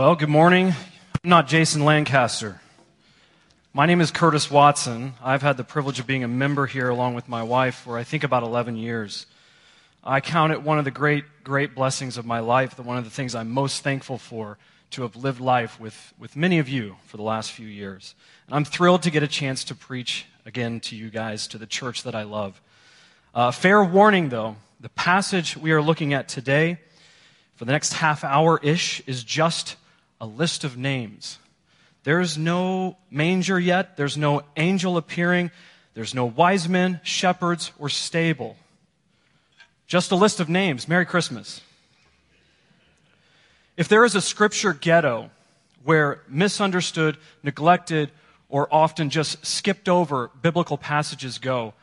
Well, good morning. I'm not Jason Lancaster. My name is Curtis Watson. I've had the privilege of being a member here along with my wife for I think about 11 years. I count it one of the great, great blessings of my life, one of the things I'm most thankful for to have lived life with, with many of you for the last few years. And I'm thrilled to get a chance to preach again to you guys, to the church that I love. Uh, fair warning, though, the passage we are looking at today for the next half hour ish is just a list of names. There's no manger yet, there's no angel appearing, there's no wise men, shepherds, or stable. Just a list of names. Merry Christmas. If there is a scripture ghetto where misunderstood, neglected, or often just skipped over biblical passages go,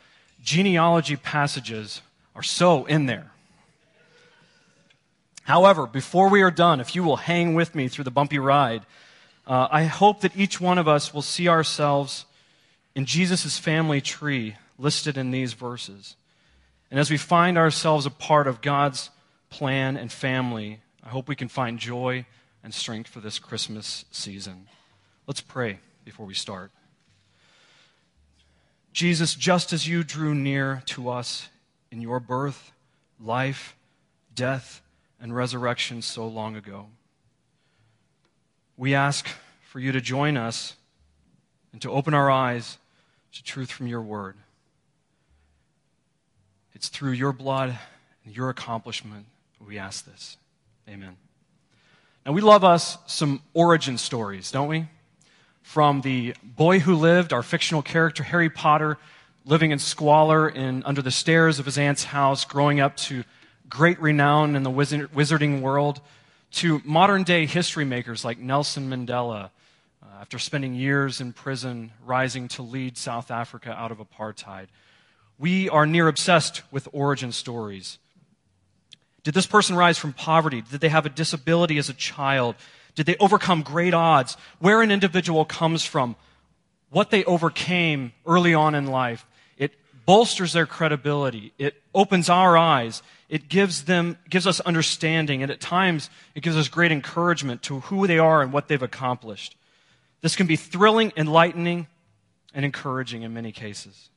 genealogy passages are so in there. However, before we are done, if you will hang with me through the bumpy ride, uh, I hope that each one of us will see ourselves in Jesus' family tree listed in these verses. And as we find ourselves a part of God's plan and family, I hope we can find joy and strength for this Christmas season. Let's pray before we start. Jesus, just as you drew near to us in your birth, life, death, and resurrection so long ago. We ask for you to join us and to open our eyes to truth from your word. It's through your blood and your accomplishment we ask this. Amen. Now, we love us some origin stories, don't we? From the boy who lived, our fictional character, Harry Potter, living in squalor in, under the stairs of his aunt's house, growing up to great renown in the wizarding world to modern day history makers like Nelson Mandela, uh, after spending years in prison, rising to lead South Africa out of apartheid. We are near obsessed with origin stories. Did this person rise from poverty? Did they have a disability as a child? Did they overcome great odds? Where an individual comes from, what they overcame early on in life, it bolsters their credibility. It opens our eyes it gives them gives us understanding and at times it gives us great encouragement to who they are and what they've accomplished. This can be thrilling enlightening and encouraging in many cases.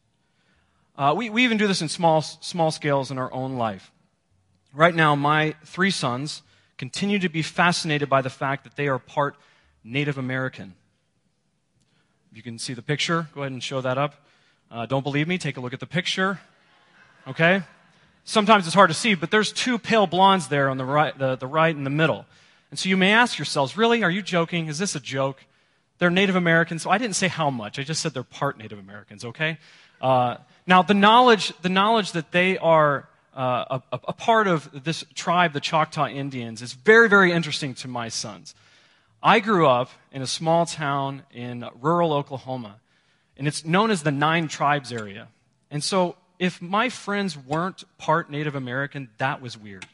Uh, we, we even do this in small small scales in our own life. Right now my three sons continue to be fascinated by the fact that they are part native american. You can see the picture go ahead and show that up. Uh, don't believe me take a look at the picture. Okay sometimes it's hard to see, but there's two pale blondes there on the right, the, the right and the middle. And so you may ask yourselves, really? Are you joking? Is this a joke? They're Native Americans. So I didn't say how much. I just said they're part Native Americans, okay? Uh, now, the knowledge, the knowledge that they are uh, a, a, part of this tribe, the Choctaw Indians, is very, very interesting to my sons. I grew up in a small town in rural Oklahoma, and it's known as the Nine Tribes area. And so if my friends weren't part Native American, that was weird.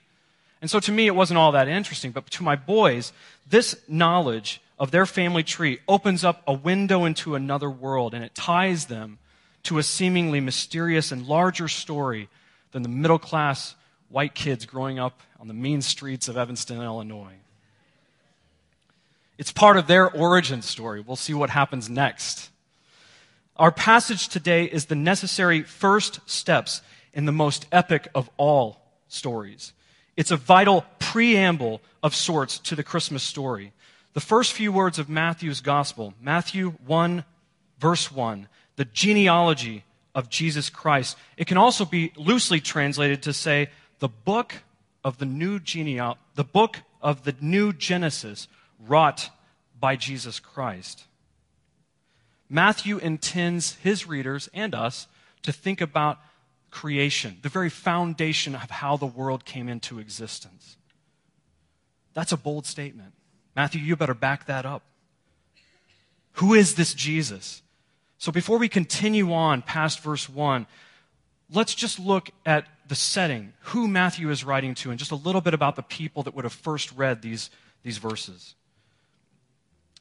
And so to me, it wasn't all that interesting. But to my boys, this knowledge of their family tree opens up a window into another world, and it ties them to a seemingly mysterious and larger story than the middle class white kids growing up on the mean streets of Evanston, Illinois. It's part of their origin story. We'll see what happens next. Our passage today is the necessary first steps in the most epic of all stories. It's a vital preamble of sorts to the Christmas story. The first few words of Matthew's gospel, Matthew 1, verse 1, the genealogy of Jesus Christ. It can also be loosely translated to say the book of the new genealogy, the book of the new Genesis wrought by Jesus Christ. Matthew intends his readers and us to think about creation, the very foundation of how the world came into existence. That's a bold statement. Matthew, you better back that up. Who is this Jesus? So before we continue on past verse 1, let's just look at the setting, who Matthew is writing to, and just a little bit about the people that would have first read these, these verses.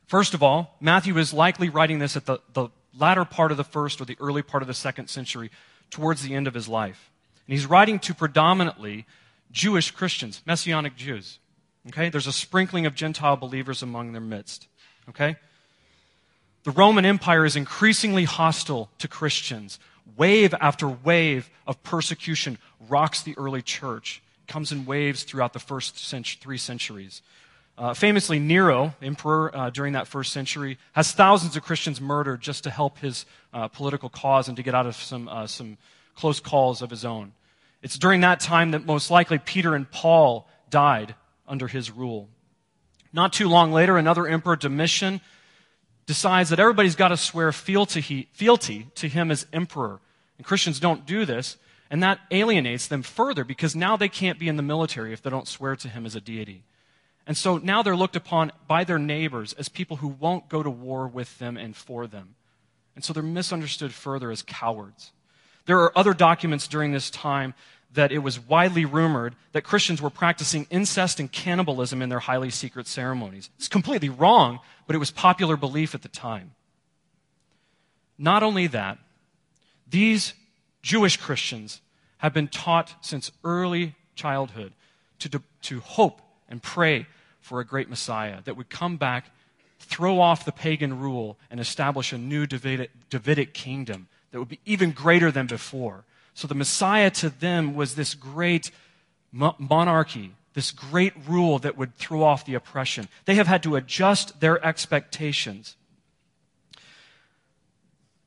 First of all, Matthew is likely writing this at the, the latter part of the first or the early part of the second century, towards the end of his life. And he's writing to predominantly Jewish Christians, Messianic Jews. Okay? There's a sprinkling of Gentile believers among their midst. Okay? The Roman Empire is increasingly hostile to Christians. Wave after wave of persecution rocks the early church. It comes in waves throughout the first three centuries. Uh, famously, Nero, emperor uh, during that first century, has thousands of Christians murdered just to help his uh, political cause and to get out of some, uh, some close calls of his own. It's during that time that most likely Peter and Paul died under his rule. Not too long later, another emperor, Domitian, decides that everybody's got to swear fealty, fealty to him as emperor. And Christians don't do this, and that alienates them further because now they can't be in the military if they don't swear to him as a deity. And so now they're looked upon by their neighbors as people who won't go to war with them and for them. And so they're misunderstood further as cowards. There are other documents during this time that it was widely rumored that Christians were practicing incest and cannibalism in their highly secret ceremonies. It's completely wrong, but it was popular belief at the time. Not only that, these Jewish Christians have been taught since early childhood to, to hope and pray for a great Messiah that would come back, throw off the pagan rule, and establish a new Davidic, kingdom that would be even greater than before. So the Messiah to them was this great monarchy, this great rule that would throw off the oppression. They have had to adjust their expectations.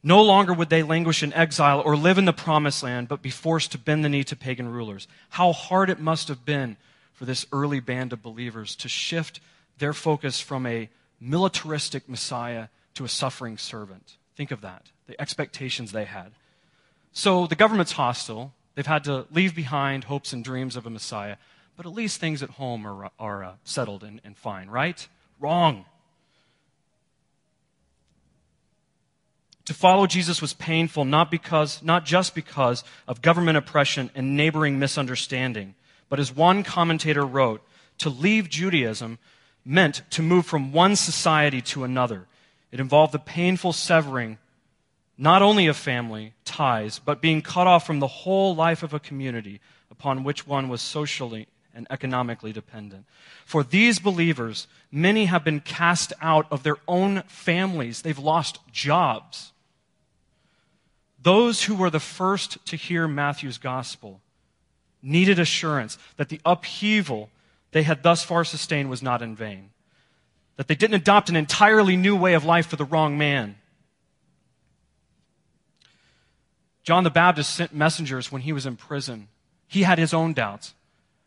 No longer would they languish in exile or live in the promised land, but be forced to bend the knee to pagan rulers. How hard it must have been for this early band of believers to shift their focus from a militaristic Messiah to a suffering servant. Think of that, the expectations they had. So the government's hostile. They've had to leave behind hopes and dreams of a Messiah, but at least things at home are, are uh, settled and, and fine, right? Wrong. To follow Jesus was painful, not, because, not just because of government oppression and neighboring misunderstanding, but as one commentator wrote, to leave Judaism meant to move from one society to another. It involved the painful severing not only of family ties, but being cut off from the whole life of a community upon which one was socially and economically dependent. For these believers, many have been cast out of their own families. They've lost jobs. Those who were the first to hear Matthew's gospel needed assurance that the upheaval they had thus far sustained was not in vain, that they didn't adopt an entirely new way of life for the wrong man. John the Baptist sent messengers when he was in prison. He had his own doubts.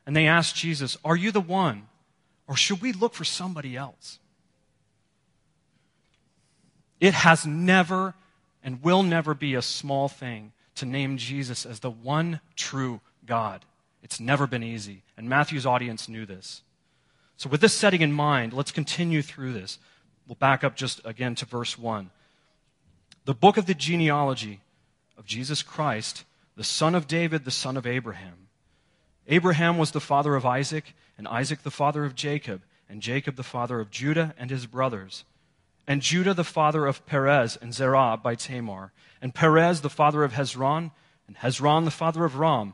And they asked Jesus, Are you the one? Or should we look for somebody else? It has never and will never be a small thing to name Jesus as the one true God. It's never been easy. And Matthew's audience knew this. So, with this setting in mind, let's continue through this. We'll back up just again to verse 1. The book of the genealogy of Jesus Christ, the son of David, the son of Abraham. Abraham was the father of Isaac, and Isaac the father of Jacob, and Jacob the father of Judah and his brothers. And Judah the father of Perez and Zerah by Tamar, and Perez the father of Hezron, and Hezron the father of Ram,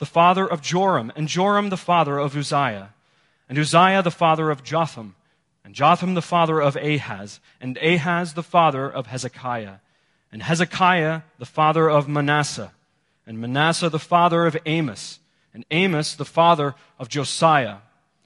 the father of Joram, and Joram the father of Uzziah, and Uzziah the father of Jotham, and Jotham the father of Ahaz, and Ahaz the father of Hezekiah, and Hezekiah the father of Manasseh, and Manasseh the father of Amos, and Amos the father of Josiah,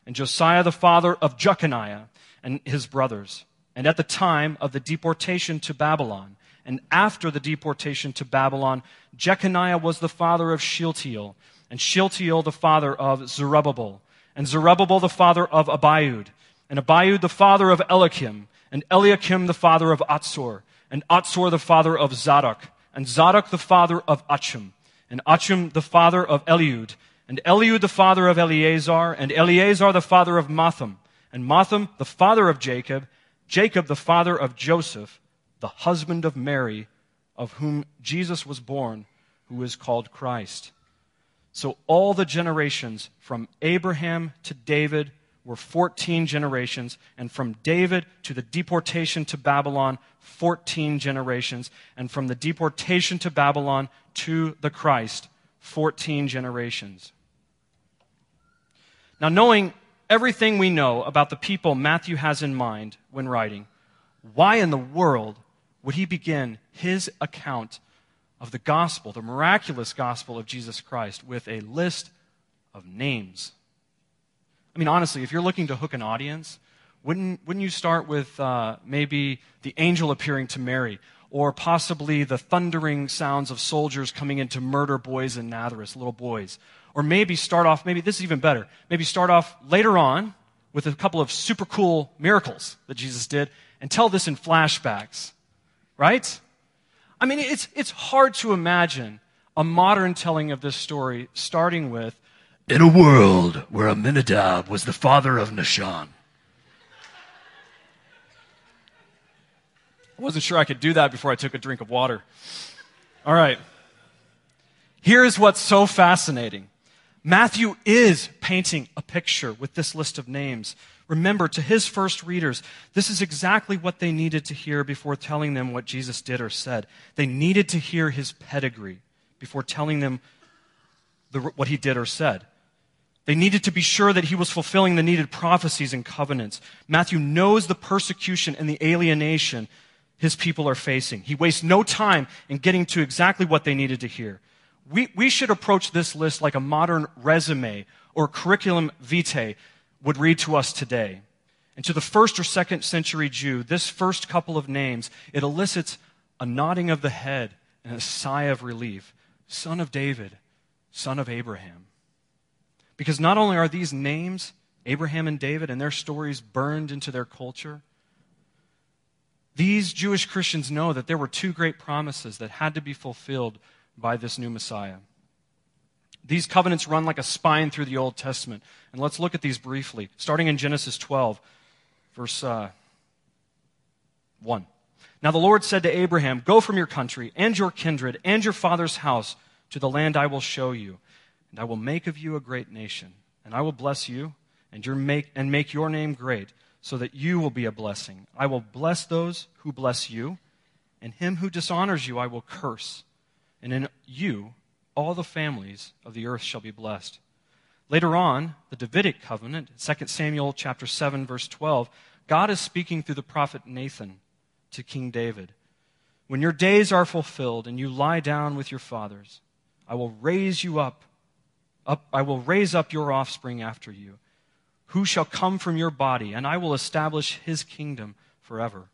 and Josiah the father of Jeconiah and his brothers. And at the time of the deportation to Babylon, and after the deportation to Babylon, Jeconiah was the father of Shealtiel, and Shealtiel the father of Zerubbabel, and Zerubbabel the father of Abiud, and Abiud the father of Eliakim, and Eliakim the father of Azor, and Azor the father of Zadok, and Zadok the father of Achim, and Achim the father of Eliud, and Eliud the father of Eleazar, and Eleazar the father of Matthan, and Matthan the father of Jacob, Jacob the father of Joseph, the husband of Mary, of whom Jesus was born, who is called Christ. So all the generations from Abraham to David were 14 generations, and from David to the deportation to Babylon, 14 generations, and from the deportation to Babylon to the Christ, 14 generations. Now, knowing everything we know about the people Matthew has in mind when writing, why in the world would he begin his account of the gospel, the miraculous gospel of Jesus Christ, with a list of names? I mean, honestly, if you're looking to hook an audience, wouldn't, wouldn't you start with uh, maybe the angel appearing to Mary, or possibly the thundering sounds of soldiers coming in to murder boys in Nazareth, little boys? Or maybe start off, maybe this is even better, maybe start off later on with a couple of super cool miracles that Jesus did and tell this in flashbacks, right? I mean, it's, it's hard to imagine a modern telling of this story starting with in a world where Amminadab was the father of Nahshon. I wasn't sure I could do that before I took a drink of water. All right. Here's what's so fascinating Matthew is painting a picture with this list of names. Remember, to his first readers, this is exactly what they needed to hear before telling them what Jesus did or said. They needed to hear his pedigree before telling them the, what he did or said. They needed to be sure that he was fulfilling the needed prophecies and covenants. Matthew knows the persecution and the alienation his people are facing. He wastes no time in getting to exactly what they needed to hear. We, we should approach this list like a modern resume or curriculum vitae would read to us today. And to the first or second century Jew, this first couple of names, it elicits a nodding of the head and a sigh of relief. Son of David, son of Abraham. Because not only are these names, Abraham and David, and their stories burned into their culture, these Jewish Christians know that there were two great promises that had to be fulfilled by this new Messiah. These covenants run like a spine through the Old Testament. And let's look at these briefly, starting in Genesis 12, verse uh, 1. Now the Lord said to Abraham, Go from your country and your kindred and your father's house to the land I will show you and I will make of you a great nation, and I will bless you and, your make, and make your name great, so that you will be a blessing. I will bless those who bless you, and him who dishonors you I will curse. And in you all the families of the earth shall be blessed. Later on, the Davidic covenant, 2 Samuel chapter 7 verse 12, God is speaking through the prophet Nathan to King David. When your days are fulfilled and you lie down with your fathers, I will raise you up up, I will raise up your offspring after you, who shall come from your body, and I will establish his kingdom forever.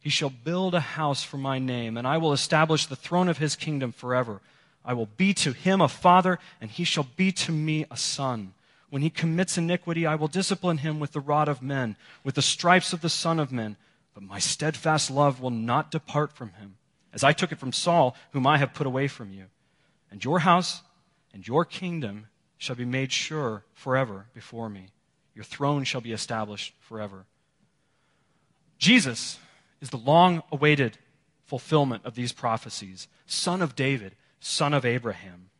He shall build a house for my name, and I will establish the throne of his kingdom forever. I will be to him a father, and he shall be to me a son. When he commits iniquity, I will discipline him with the rod of men, with the stripes of the Son of Men. But my steadfast love will not depart from him, as I took it from Saul, whom I have put away from you. And your house and your kingdom shall be made sure forever before me. Your throne shall be established forever. Jesus is the long awaited fulfillment of these prophecies, son of David, son of Abraham.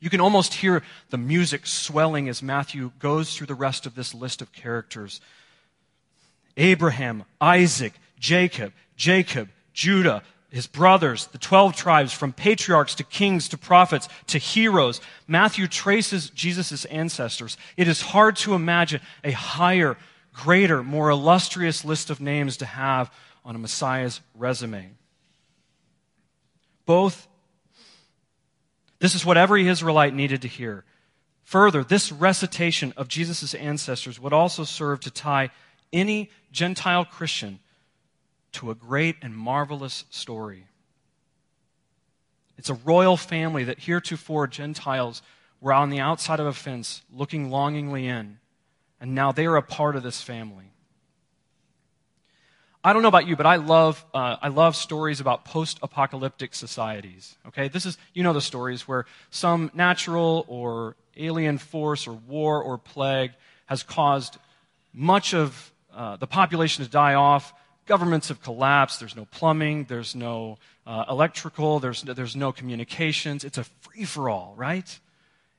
You can almost hear the music swelling as Matthew goes through the rest of this list of characters Abraham, Isaac, Jacob, Jacob, Judah, his brothers, the 12 tribes, from patriarchs to kings to prophets to heroes. Matthew traces Jesus' ancestors. It is hard to imagine a higher, greater, more illustrious list of names to have on a Messiah's resume. Both, this is what every Israelite needed to hear. Further, this recitation of Jesus' ancestors would also serve to tie any Gentile Christian to a great and marvelous story. It's a royal family that heretofore Gentiles were on the outside of a fence looking longingly in, and now they are a part of this family. I don't know about you, but I love, uh, I love stories about post apocalyptic societies. Okay? This is, you know, the stories where some natural or alien force or war or plague has caused much of uh, the population to die off. Governments have collapsed. There's no plumbing. There's no uh, electrical. There's, there's no communications. It's a free for all, right?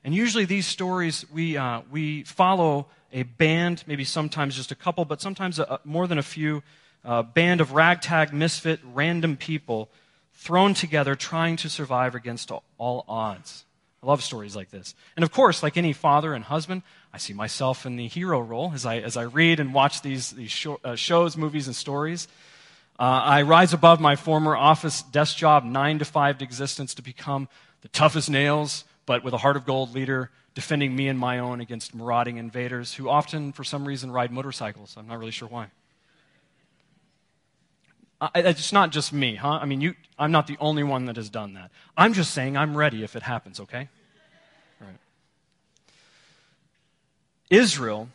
And usually these stories, we, uh, we follow a band, maybe sometimes just a couple, but sometimes a, more than a few, uh, band of ragtag, misfit, random people thrown together trying to survive against all odds. I love stories like this. And of course, like any father and husband, I see myself in the hero role as I, as I read and watch these, these uh, shows, movies, and stories. Uh, I rise above my former office desk job, nine to five existence, to become the toughest nails, but with a heart of gold leader defending me and my own against marauding invaders who often, for some reason, ride motorcycles. I'm not really sure why. It's not just me, huh? I mean, you, I'm not the only one that has done that. I'm just saying I'm ready if it happens, okay? Right. Israel,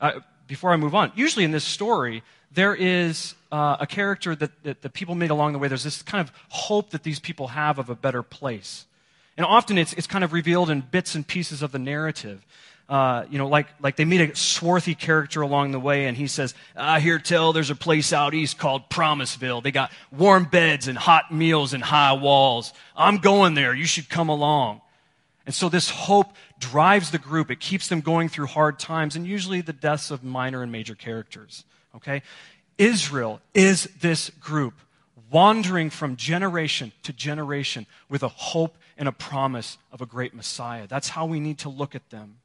uh, before I move on, usually in this story, there is uh, a character that, that, that people meet along the way. There's this kind of hope that these people have of a better place. And often it's, it's kind of revealed in bits and pieces of the narrative. Uh, you know, like, like they meet a swarthy character along the way, and he says, I hear tell there's a place out east called Promiseville. They got warm beds and hot meals and high walls. I'm going there. You should come along. And so this hope drives the group. It keeps them going through hard times, and usually the deaths of minor and major characters. Okay? Israel is this group wandering from generation to generation with a hope and a promise of a great Messiah. That's how we need to look at them.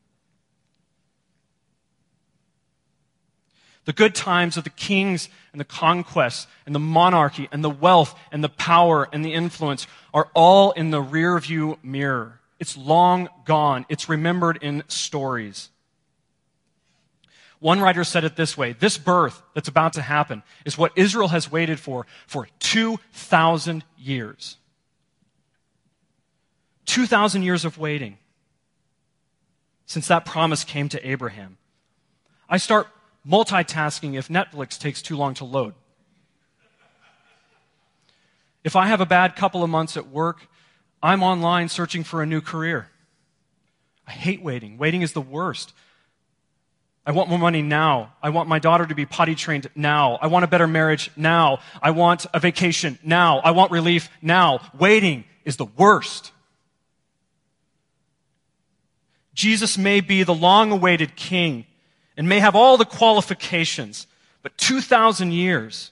The good times of the kings and the conquests and the monarchy and the wealth and the power and the influence are all in the rear view mirror. It's long gone. It's remembered in stories. One writer said it this way This birth that's about to happen is what Israel has waited for for 2,000 years. 2,000 years of waiting since that promise came to Abraham. I start multitasking if Netflix takes too long to load. If I have a bad couple of months at work, I'm online searching for a new career. I hate waiting. Waiting is the worst. I want more money now. I want my daughter to be potty trained now. I want a better marriage now. I want a vacation now. I want relief now. Waiting is the worst. Jesus may be the long awaited king and may have all the qualifications, but 2,000 years,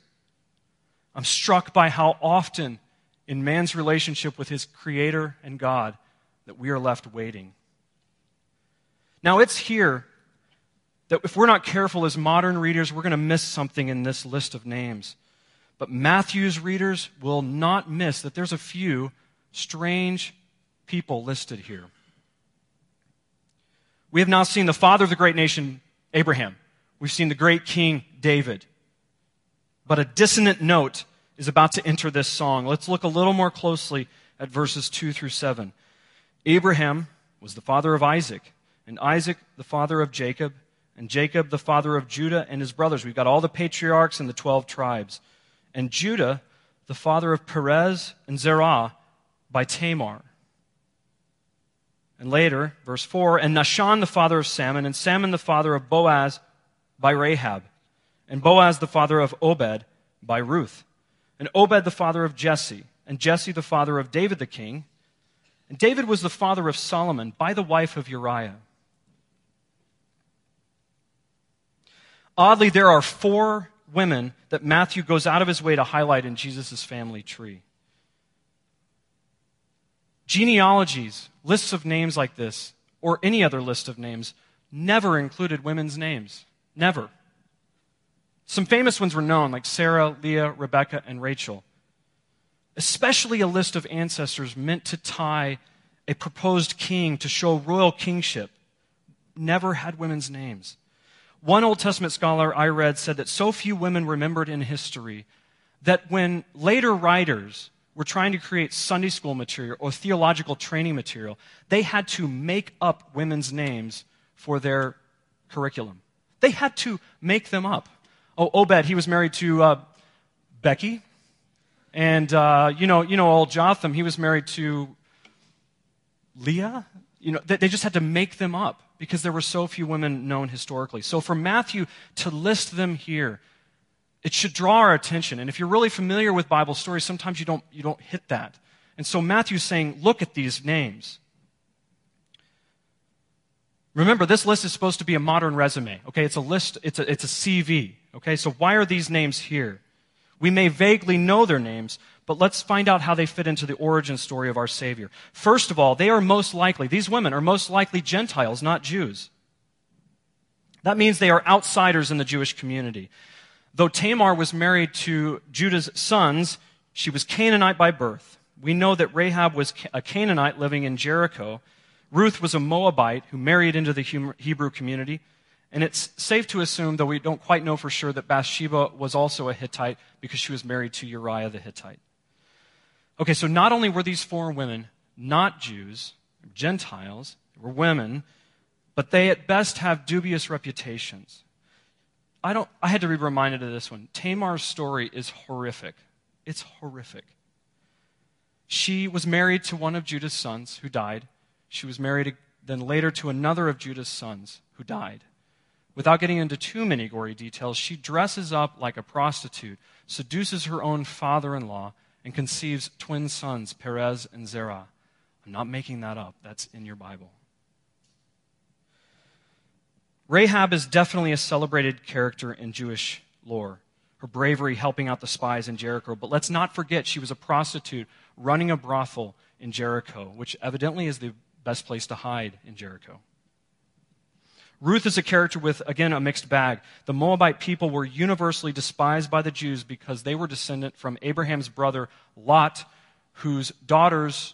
I'm struck by how often in man's relationship with his creator and God that we are left waiting. Now, it's here that if we're not careful as modern readers, we're going to miss something in this list of names. But Matthew's readers will not miss that there's a few strange people listed here. We have now seen the father of the great nation, Abraham. We've seen the great king, David. But a dissonant note is about to enter this song. Let's look a little more closely at verses 2 through 7. Abraham was the father of Isaac, and Isaac the father of Jacob, and Jacob the father of Judah and his brothers. We've got all the patriarchs and the 12 tribes. And Judah the father of Perez and Zerah by Tamar. And later, verse 4, and Nahshon the father of Salmon, and Salmon the father of Boaz by Rahab, and Boaz the father of Obed by Ruth, and Obed the father of Jesse, and Jesse the father of David the king, and David was the father of Solomon by the wife of Uriah. Oddly, there are four women that Matthew goes out of his way to highlight in Jesus' family tree. Genealogies, lists of names like this, or any other list of names, never included women's names. Never. Some famous ones were known, like Sarah, Leah, Rebecca, and Rachel. Especially a list of ancestors meant to tie a proposed king to show royal kingship. Never had women's names. One Old Testament scholar I read said that so few women remembered in history that when later writers were trying to create Sunday school material or theological training material, they had to make up women's names for their curriculum. They had to make them up. Oh, Obed, he was married to uh, Becky. And, uh, you, know, you know, old Jotham, he was married to Leah. you know, they just had to make them up because there were so few women known historically. So for Matthew to list them here, it should draw our attention. And if you're really familiar with Bible stories, sometimes you don't, you don't hit that. And so Matthew's saying, look at these names. Remember, this list is supposed to be a modern resume. Okay, it's a list, it's a, it's a CV. Okay, so why are these names here? We may vaguely know their names, but let's find out how they fit into the origin story of our Savior. First of all, they are most likely, these women are most likely Gentiles, not Jews. That means they are outsiders in the Jewish community. Though Tamar was married to Judah's sons, she was Canaanite by birth. We know that Rahab was a Canaanite living in Jericho, Ruth was a Moabite who married into the Hebrew community. And it's safe to assume, though we don't quite know for sure, that Bathsheba was also a Hittite because she was married to Uriah the Hittite. Okay, so not only were these four women not Jews, Gentiles, they were women, but they at best have dubious reputations. I, don't, I had to be reminded of this one. Tamar's story is horrific. It's horrific. She was married to one of Judah's sons who died. She was married then later to another of Judah's sons who died. Without getting into too many gory details, she dresses up like a prostitute, seduces her own father in law, and conceives twin sons, Perez and Zerah. I'm not making that up, that's in your Bible. Rahab is definitely a celebrated character in Jewish lore. Her bravery helping out the spies in Jericho. But let's not forget she was a prostitute running a brothel in Jericho, which evidently is the best place to hide in Jericho. Ruth is a character with, again, a mixed bag. The Moabite people were universally despised by the Jews because they were descendant from Abraham's brother Lot, whose daughter's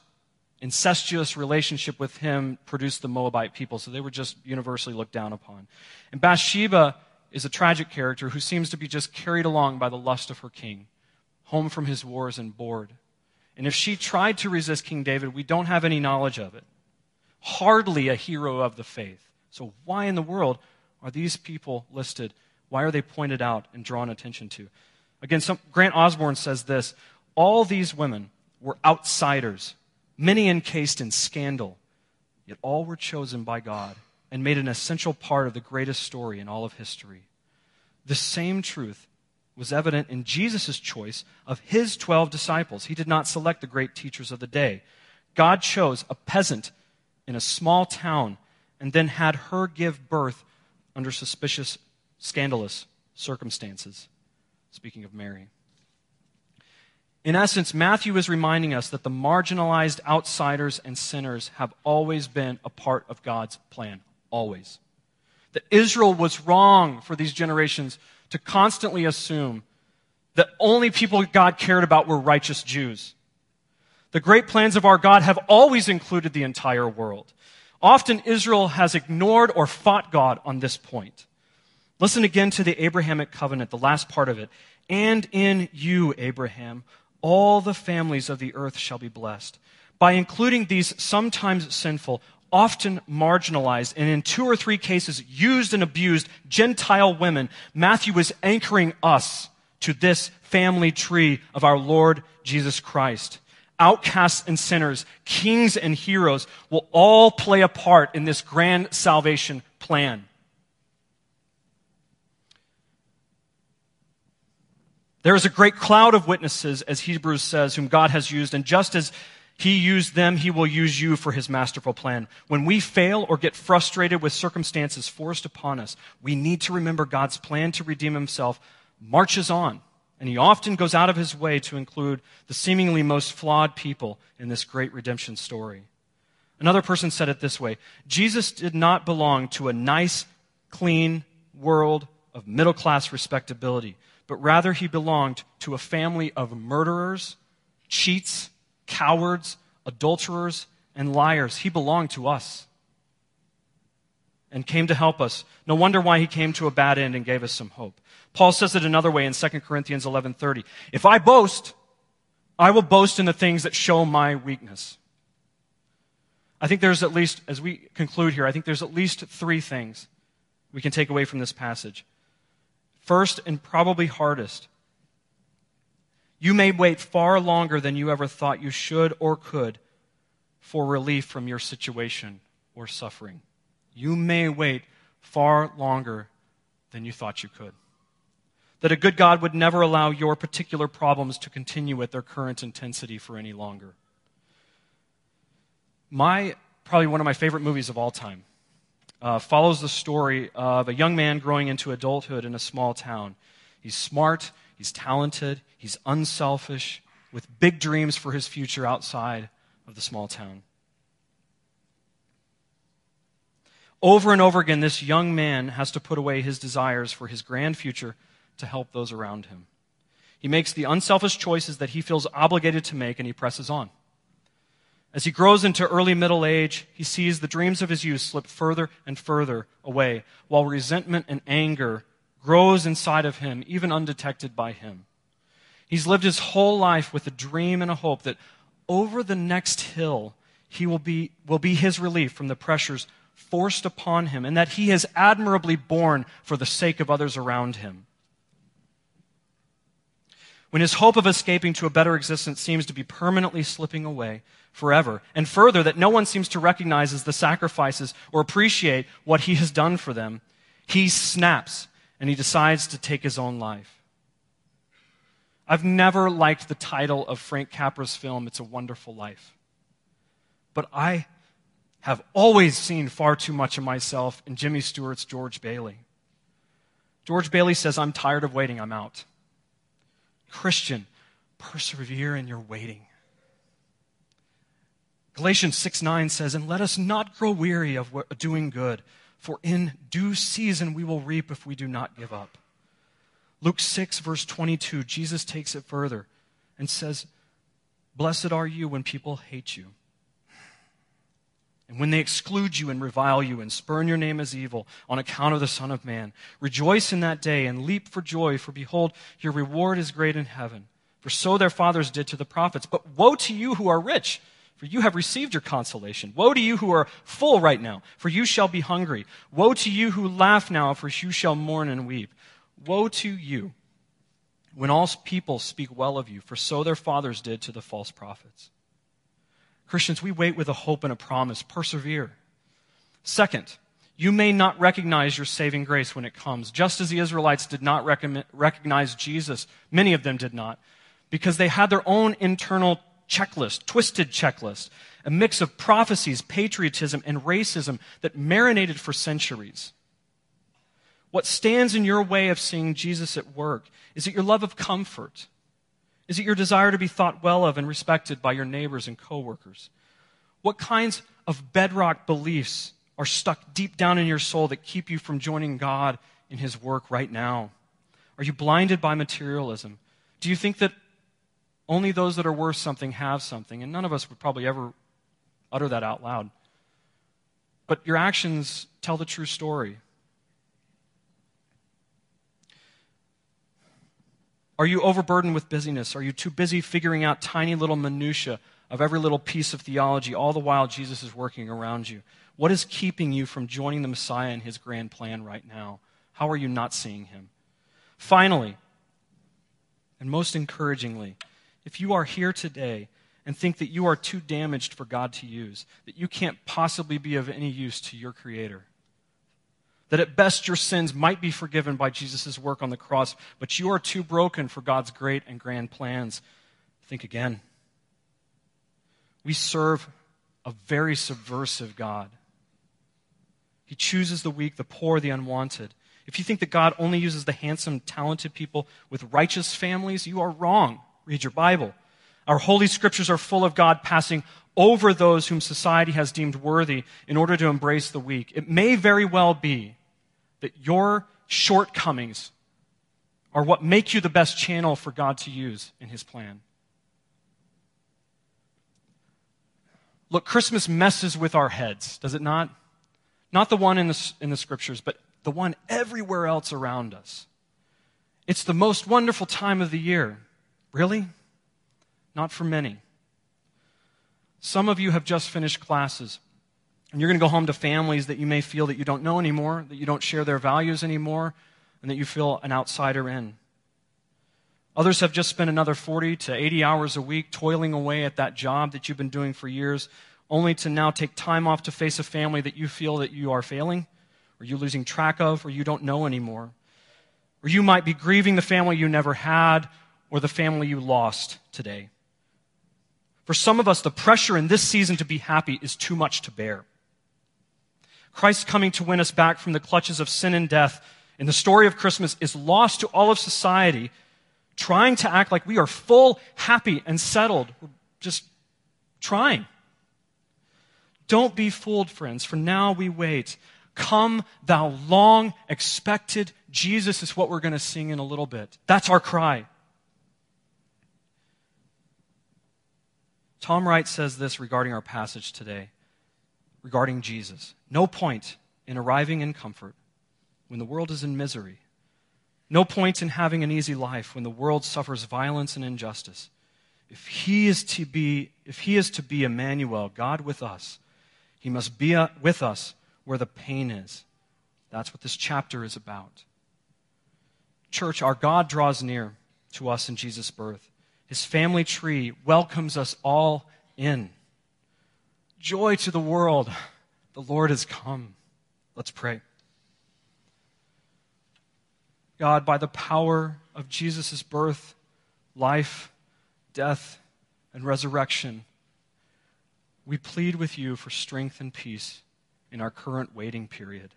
incestuous relationship with him produced the Moabite people. So they were just universally looked down upon. And Bathsheba is a tragic character who seems to be just carried along by the lust of her king, home from his wars and bored. And if she tried to resist King David, we don't have any knowledge of it hardly a hero of the faith. So, why in the world are these people listed? Why are they pointed out and drawn attention to? Again, some, Grant Osborne says this All these women were outsiders, many encased in scandal, yet all were chosen by God and made an essential part of the greatest story in all of history. The same truth was evident in Jesus' choice of his 12 disciples. He did not select the great teachers of the day. God chose a peasant in a small town and then had her give birth under suspicious, scandalous circumstances. Speaking of Mary. In essence, Matthew is reminding us that the marginalized outsiders and sinners have always been a part of God's plan. Always. That Israel was wrong for these generations to constantly assume that only people God cared about were righteous Jews. The great plans of our God have always included the entire world. Often Israel has ignored or fought God on this point. Listen again to the Abrahamic covenant, the last part of it. And in you, Abraham, all the families of the earth shall be blessed. By including these sometimes sinful, often marginalized, and in two or three cases used and abused Gentile women, Matthew is anchoring us to this family tree of our Lord Jesus Christ outcasts and sinners, kings and heroes will all play a part in this grand salvation plan. There is a great cloud of witnesses, as Hebrews says, whom God has used, and just as he used them, he will use you for his masterful plan. When we fail or get frustrated with circumstances forced upon us, we need to remember God's plan to redeem himself marches on. And he often goes out of his way to include the seemingly most flawed people in this great redemption story. Another person said it this way Jesus did not belong to a nice, clean world of middle class respectability, but rather he belonged to a family of murderers, cheats, cowards, adulterers, and liars. He belonged to us and came to help us. No wonder why he came to a bad end and gave us some hope. Paul says it another way in 2 Corinthians 11:30. If I boast, I will boast in the things that show my weakness. I think there's at least, as we conclude here, I think there's at least three things we can take away from this passage. First, and probably hardest, you may wait far longer than you ever thought you should or could for relief from your situation or suffering. You may wait far longer than you thought you could. That a good God would never allow your particular problems to continue at their current intensity for any longer. My, probably one of my favorite movies of all time, uh, follows the story of a young man growing into adulthood in a small town. He's smart, he's talented, he's unselfish, with big dreams for his future outside of the small town. Over and over again, this young man has to put away his desires for his grand future to help those around him. He makes the unselfish choices that he feels obligated to make, and he presses on. As he grows into early middle age, he sees the dreams of his youth slip further and further away, while resentment and anger grows inside of him, even undetected by him. He's lived his whole life with a dream and a hope that over the next hill, he will be, will be his relief from the pressures forced upon him, and that he has admirably borne for the sake of others around him. When his hope of escaping to a better existence seems to be permanently slipping away forever, and further, that no one seems to recognize as the sacrifices or appreciate what he has done for them, he snaps and he decides to take his own life. I've never liked the title of Frank Capra's film, It's a Wonderful Life. But I have always seen far too much of myself in Jimmy Stewart's George Bailey. George Bailey says, I'm tired of waiting, I'm out. Christian, persevere in your waiting. Galatians 6 9 says, And let us not grow weary of doing good, for in due season we will reap if we do not give up. Luke 6, verse 22, Jesus takes it further and says, Blessed are you when people hate you. And when they exclude you and revile you and spurn your name as evil on account of the Son of Man, rejoice in that day and leap for joy, for behold, your reward is great in heaven. For so their fathers did to the prophets. But woe to you who are rich, for you have received your consolation. Woe to you who are full right now, for you shall be hungry. Woe to you who laugh now, for you shall mourn and weep. Woe to you when all people speak well of you, for so their fathers did to the false prophets. Christians, we wait with a hope and a promise. Persevere. Second, you may not recognize your saving grace when it comes, just as the Israelites did not recognize Jesus. Many of them did not, because they had their own internal checklist, twisted checklist, a mix of prophecies, patriotism, and racism that marinated for centuries. What stands in your way of seeing Jesus at work? Is it your love of comfort? Is it your desire to be thought well of and respected by your neighbors and coworkers? What kinds of bedrock beliefs are stuck deep down in your soul that keep you from joining God in His work right now? Are you blinded by materialism? Do you think that only those that are worth something have something? And none of us would probably ever utter that out loud. But your actions tell the true story. Are you overburdened with busyness? Are you too busy figuring out tiny little minutiae of every little piece of theology all the while Jesus is working around you? What is keeping you from joining the Messiah in his grand plan right now? How are you not seeing him? Finally, and most encouragingly, if you are here today and think that you are too damaged for God to use, that you can't possibly be of any use to your Creator, that at best your sins might be forgiven by Jesus' work on the cross, but you are too broken for God's great and grand plans. Think again. We serve a very subversive God. He chooses the weak, the poor, the unwanted. If you think that God only uses the handsome, talented people with righteous families, you are wrong. Read your Bible. Our holy scriptures are full of God passing over those whom society has deemed worthy in order to embrace the weak. It may very well be that your shortcomings are what make you the best channel for God to use in His plan. Look, Christmas messes with our heads, does it not? Not the one in the, in the scriptures, but the one everywhere else around us. It's the most wonderful time of the year. Really? Not for many. Some of you have just finished classes. And you're going to go home to families that you may feel that you don't know anymore, that you don't share their values anymore, and that you feel an outsider in. Others have just spent another 40 to 80 hours a week toiling away at that job that you've been doing for years, only to now take time off to face a family that you feel that you are failing, or you're losing track of, or you don't know anymore. Or you might be grieving the family you never had, or the family you lost today. For some of us, the pressure in this season to be happy is too much to bear. Christ coming to win us back from the clutches of sin and death in the story of Christmas is lost to all of society, trying to act like we are full, happy, and settled. We're just trying. Don't be fooled, friends, for now we wait. Come, thou long expected Jesus, is what we're going to sing in a little bit. That's our cry. Tom Wright says this regarding our passage today, regarding Jesus. No point in arriving in comfort when the world is in misery. No point in having an easy life when the world suffers violence and injustice. If he is to be, if he is to be Emmanuel, God with us, he must be uh, with us where the pain is. That's what this chapter is about. Church, our God draws near to us in Jesus' birth. His family tree welcomes us all in. Joy to the world. The Lord has come. Let's pray. God, by the power of Jesus' birth, life, death, and resurrection, we plead with you for strength and peace in our current waiting period.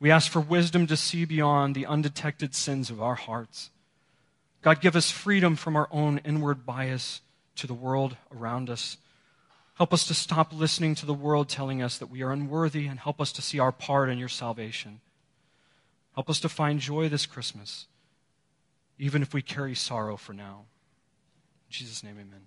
We ask for wisdom to see beyond the undetected sins of our hearts God, give us freedom from our own inward bias to the world around us. Help us to stop listening to the world telling us that we are unworthy and help us to see our part in your salvation. Help us to find joy this Christmas, even if we carry sorrow for now. In Jesus' name, amen.